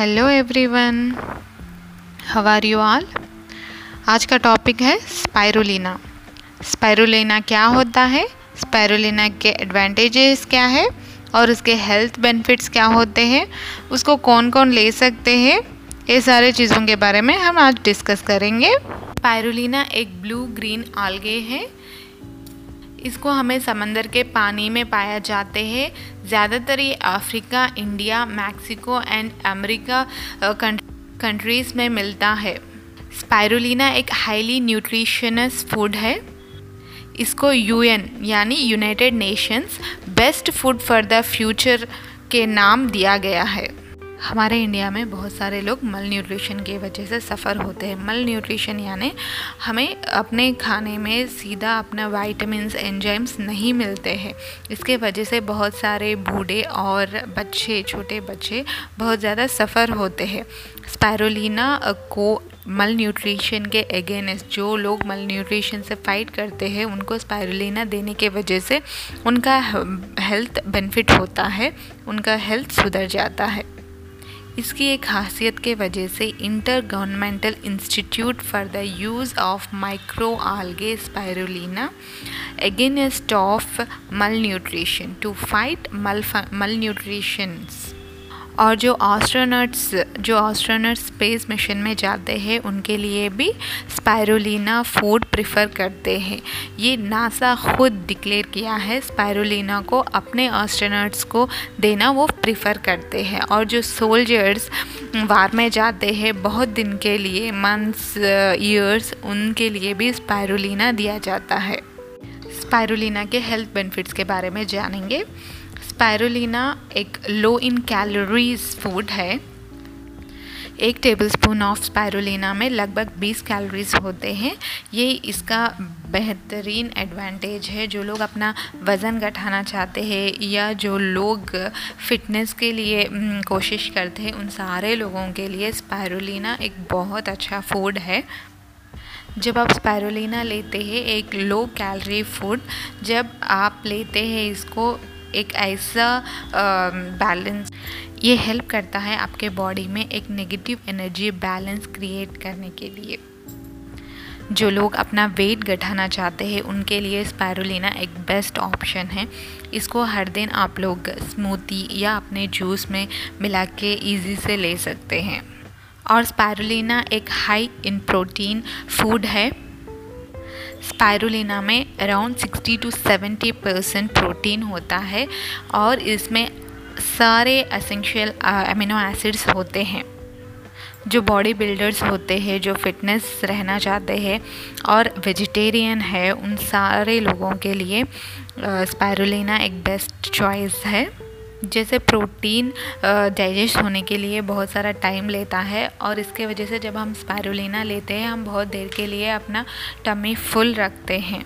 Hello everyone how are you all आज का topic है स्पाइरुलिना स्पाइरुलिना क्या होता है? स्पाइरुलिना के एडवांटेजेस क्या है? और उसके हेल्थ बेनिफिट्स क्या होते हैं? उसको कौन कौन ले सकते हैं? ये सारे चीज़ों के बारे में हम आज डिस्कस करेंगे। स्पाइरुलिना एक ब्लू ग्रीन आलगे है। इसको हमें समंदर के पानी में पाया जाते हैं। ज़्यादातर ये Africa, India, Mexico and America countries में मिलता है। स्पायरुलिना एक हाईली न्यूट्रिशनस फ़ूड है। इसको यूएन यानी United Nations best food for the future के नाम दिया गया है। हमारे इंडिया में बहुत सारे लोग मल न्यूट्रिशन की वजह से सफ़र होते हैं। मल न्यूट्रिशन यानी हमें अपने खाने में सीधा अपना वाइटामस एंजाइम्स नहीं मिलते हैं। इसके वजह से बहुत सारे बूढ़े और बच्चे, छोटे बच्चे बहुत ज़्यादा सफ़र होते हैं। स्पायरोलिना को मल न्यूट्रिशन के अगेंस्ट जो लोग मल न्यूट्रिशन से फाइट करते हैं, उनको स्पायरुलिना देने के वजह से उनका हेल्थ बेनिफिट होता है, उनका हेल्थ सुधर जाता है। इसकी एक खासियत के वजह से intergovernmental institute for the use of micro algae spirulina against of malnutrition to fight mal malnutritions और जो एस्ट्रोनट्स जो एस्ट्रोनट्स स्पेस मिशन में जाते हैं, उनके लिए भी स्पायरोलिना फ़ूड प्रिफर करते हैं। ये नासा खुद डिक्लेयर किया है स्पायरोलिना को अपने एस्ट्रोनट्स को देना वो प्रेफर करते हैं। और जो सोल्जर्स वार में जाते हैं, बहुत दिन के लिए मंथ्स ईयर्स उनके लिए भी स्पायरोलिना दिया जाता है। स्पायरोलिना के हेल्थ बेनिफिट्स के बारे में जानेंगे। स्पायरुलिना एक लो इन कैलोरीज फ़ूड है। एक टेबलस्पून ऑफ़ स्पायरुलिना में लगभग 20 कैलोरीज होते हैं। ये इसका बेहतरीन एडवांटेज है। जो लोग अपना वज़न घटाना चाहते हैं या जो लोग फिटनेस के लिए कोशिश करते हैं, उन सारे लोगों के लिए स्पायरुलिना एक बहुत अच्छा फ़ूड है। जब आप स्पायरुलिना लेते हैं, एक लो कैलोरी फ़ूड जब आप लेते हैं इसको एक ऐसा बैलेंस ये हेल्प करता है आपके बॉडी में एक नेगेटिव एनर्जी बैलेंस क्रिएट करने के लिए। जो लोग अपना वेट घटाना चाहते हैं, उनके लिए स्पायरुलिना एक बेस्ट ऑप्शन है। इसको हर दिन आप लोग स्मूथी या अपने जूस में मिला के ईजी से ले सकते हैं। और स्पायरुलिना एक हाई इन प्रोटीन फ़ूड है। स्पायरुलिना में अराउंड 60 टू 70 परसेंट प्रोटीन होता है और इसमें सारे असेंशियल अमीनो एसिड्स होते हैं, जो बॉडी बिल्डर्स होते हैं, जो फिटनेस रहना चाहते हैं और वेजिटेरियन है, उन सारे लोगों के लिए स्पायरुलिना एक बेस्ट चॉइस है। जैसे प्रोटीन डाइजेस्ट होने के लिए बहुत सारा टाइम लेता है और इसके वजह से जब हम स्पायरुलिना लेते हैं, हम बहुत देर के लिए अपना टमी फुल रखते हैं,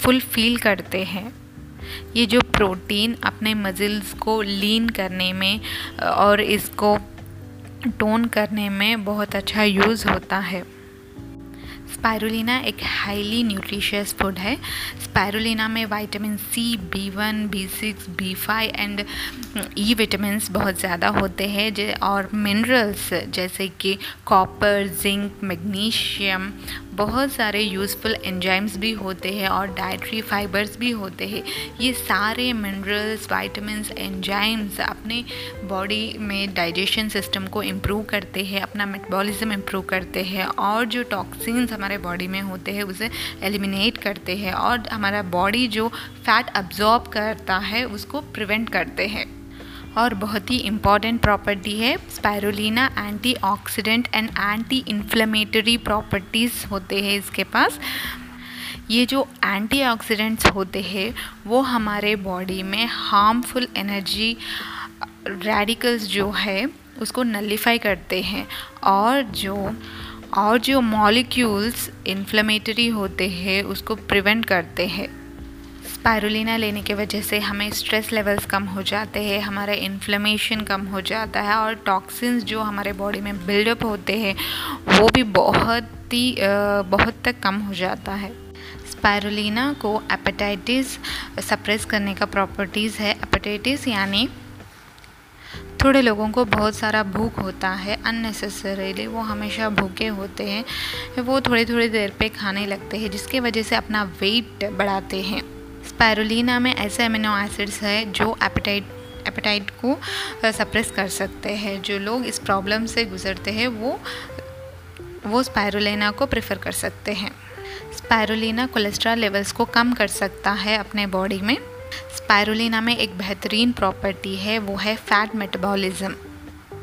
फुल फील करते हैं। ये जो प्रोटीन अपने मज़ल्स को लीन करने में और इसको टोन करने में बहुत अच्छा यूज़ होता है। स्पायरुलिना एक हाईली न्यूट्रिशियस फ़ूड है। स्पायरुलिना में vitamin C B one B six B five and E vitamin बहुत ज़्यादा होते हैं और मिनरल्स जैसे कि कॉपर जिंक मैग्नीशियम बहुत सारे यूज़फुल एंजाइम्स भी होते हैं और डाइट्री फाइबर्स भी होते हैं। ये सारे मिनरल्स वाइटामस एंजाइम्स अपने बॉडी में डाइजेशन सिस्टम को इम्प्रूव करते हैं, अपना मेटबॉलिज्म इम्प्रूव करते हैं और जो टॉक्सिन्स हमारे बॉडी में होते हैं उसे एलिमिनेट करते हैं और हमारा बॉडी जो फैट अब्जॉर्ब करता है उसको प्रिवेंट करते हैं। और बहुत ही इंपॉर्टेंट प्रॉपर्टी है। Spirulina antioxidant and anti inflammatory properties होते हैं इसके पास। ये जो एंटीऑक्सीडेंट्स होते हैं, वो हमारे बॉडी में हार्मफुल एनर्जी रेडिकल्स जो है, उसको नलीफाई करते हैं। और जो और जो मॉलिक्यूल्स इन्फ्लेमेटरी होते हैं, उसको प्रिवेंट करते हैं। स्पायरुलिना लेने की वजह से हमें स्ट्रेस लेवल्स कम हो जाते हैं, हमारा इन्फ्लेमेशन कम हो जाता है और टॉक्सिन्स जो हमारे बॉडी में बिल्डअप होते हैं, वो भी बहुत ही बहुत तक कम हो जाता है। स्पायरुलिना को एपेटाइटिस सप्रेस करने का प्रॉपर्टीज़ है। एपेटाइटिस यानी थोड़े लोगों को बहुत सारा भूख होता है अननेसेसरीली वो हमेशा भूखे होते हैं, वो थोड़ी थोड़ी देर पे खाने लगते हैं, जिसके वजह से अपना वेट बढ़ाते हैं। स्पायरुलिना में ऐसे अमीनो एसिड्स है जो एपेटाइट एपेटाइट को सप्रेस कर सकते हैं। जो लोग इस प्रॉब्लम से गुज़रते हैं, वो वो स्पायरुलिना को प्रेफर कर सकते हैं। स्पायरुलिना कोलेस्ट्रॉल लेवल्स को कम कर सकता है अपने बॉडी में। स्पायरुलिना में एक बेहतरीन प्रॉपर्टी है, वो है फैट मेटाबॉलिज्म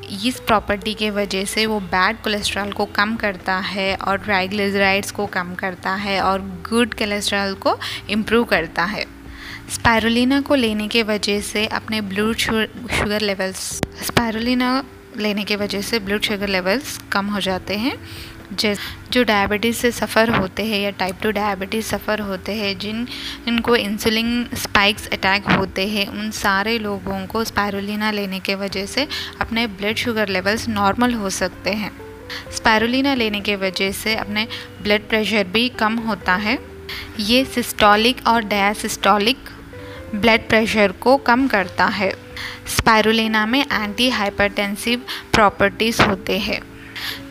इस प्रॉपर्टी के वजह से वो बैड कोलेस्ट्रॉल को कम करता है और ट्राइग्लिसराइड्स को कम करता है और गुड कोलेस्ट्रॉल को इम्प्रूव करता है। स्पायरुलिना को लेने के वजह से अपने ब्लड शुगर लेवल्स स्पायरुलिना लेने के वजह से ब्लड शुगर लेवल्स कम हो जाते हैं। जैसे, जो डायबिटीज़ से सफ़र होते हैं या टाइप टू डायबिटीज़ सफ़र होते हैं, जिन इनको इंसुलिन स्पाइक्स अटैक होते हैं, उन सारे लोगों को स्पायरुलिना लेने के वजह से अपने ब्लड शुगर लेवल्स नॉर्मल हो सकते हैं। स्पायरुलिना लेने के वजह से अपने ब्लड प्रेशर भी कम होता है। ये सिस्टोलिक और डायासिस्टोलिक ब्लड प्रेशर को कम करता है। स्पायरुलिना में एंटी हाइपरटेंसिव प्रॉपर्टीज़ होते हैं।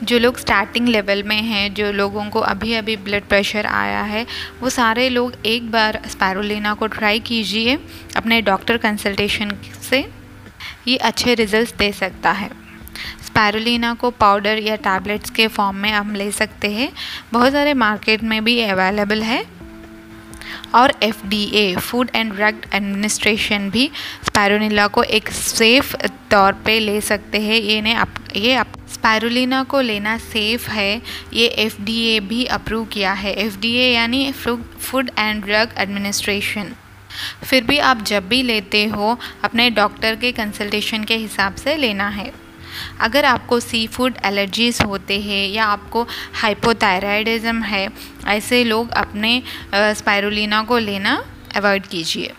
जो लोग स्टार्टिंग लेवल में हैं, जो लोगों को अभी अभी ब्लड प्रेशर आया है, वो सारे लोग एक बार स्पैरोना को ट्राई कीजिए अपने डॉक्टर कंसल्टेशन से। ये अच्छे रिजल्ट्स दे सकता है। स्पैरोना को पाउडर या टैबलेट्स के फॉर्म में हम ले सकते हैं। बहुत सारे मार्केट में भी अवेलेबल है। और FDA food and drug administration भी स्पायरुलिना को एक सेफ़ तौर पे ले सकते हैं। ये ने अप, ये अप, स्पायरुलिना को लेना सेफ़ है। ये एफडीए भी अप्रूव किया है। एफडीए यानी फ़ूड एंड ड्रग एडमिनिस्ट्रेशन फिर भी आप जब भी लेते हो अपने डॉक्टर के कंसल्टेशन के हिसाब से लेना है। अगर आपको सी फ़ूड एलर्जीज़ होते हैं या आपको हाइपोथायराइडिज्म है ऐसे लोग अपने स्पायरुलिना को लेना अवॉइड कीजिए।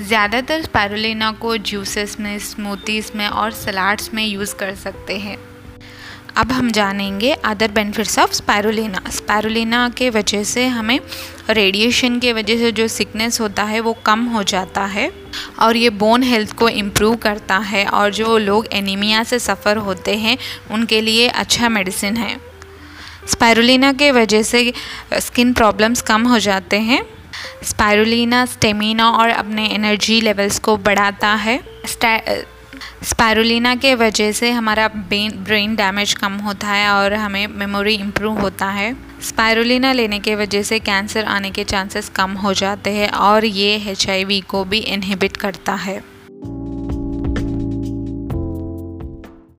ज़्यादातर स्पायरुलिना को जूसेस में स्मूथीज़ में और सलाड्स में यूज़ कर सकते हैं। अब हम जानेंगे other benefits of spirulina spirulina के वजह से हमें रेडिएशन के वजह से जो सिकनेस होता है, वो कम हो जाता है और ये बोन हेल्थ को इम्प्रूव करता है और जो लोग एनीमिया से सफ़र होते हैं, उनके लिए अच्छा मेडिसिन है। स्पायरुलिना के वजह से स्किन प्रॉब्लम्स कम हो जाते हैं। स्पायरुलिना स्टेमिना और अपने एनर्जी लेवल्स को बढ़ाता है। स्पायरुलिना के वजह से हमारा ब्रेन डैमेज कम होता है और हमें मेमोरी इम्प्रूव होता है। स्पायरुलिना लेने के वजह से कैंसर आने के चांसेस कम हो जाते हैं और ये एच को भी इनहिबिट करता है।